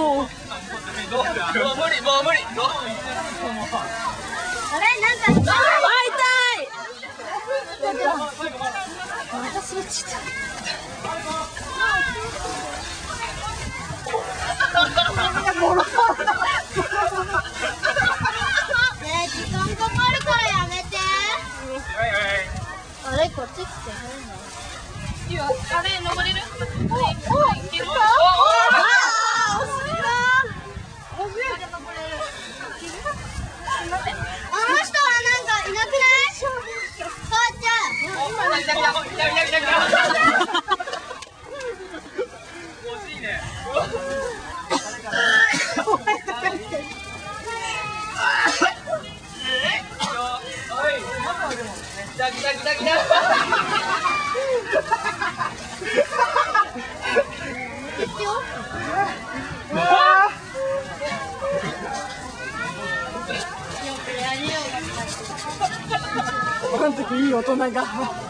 もう無理もう無理あれなんかいたいねえ時間かかるからやめてあれこっち来ていいよあれ登れる行けるか来この時いい大人が。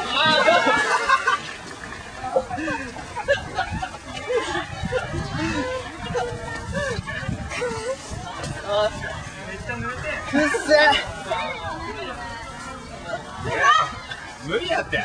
くっせ無理やって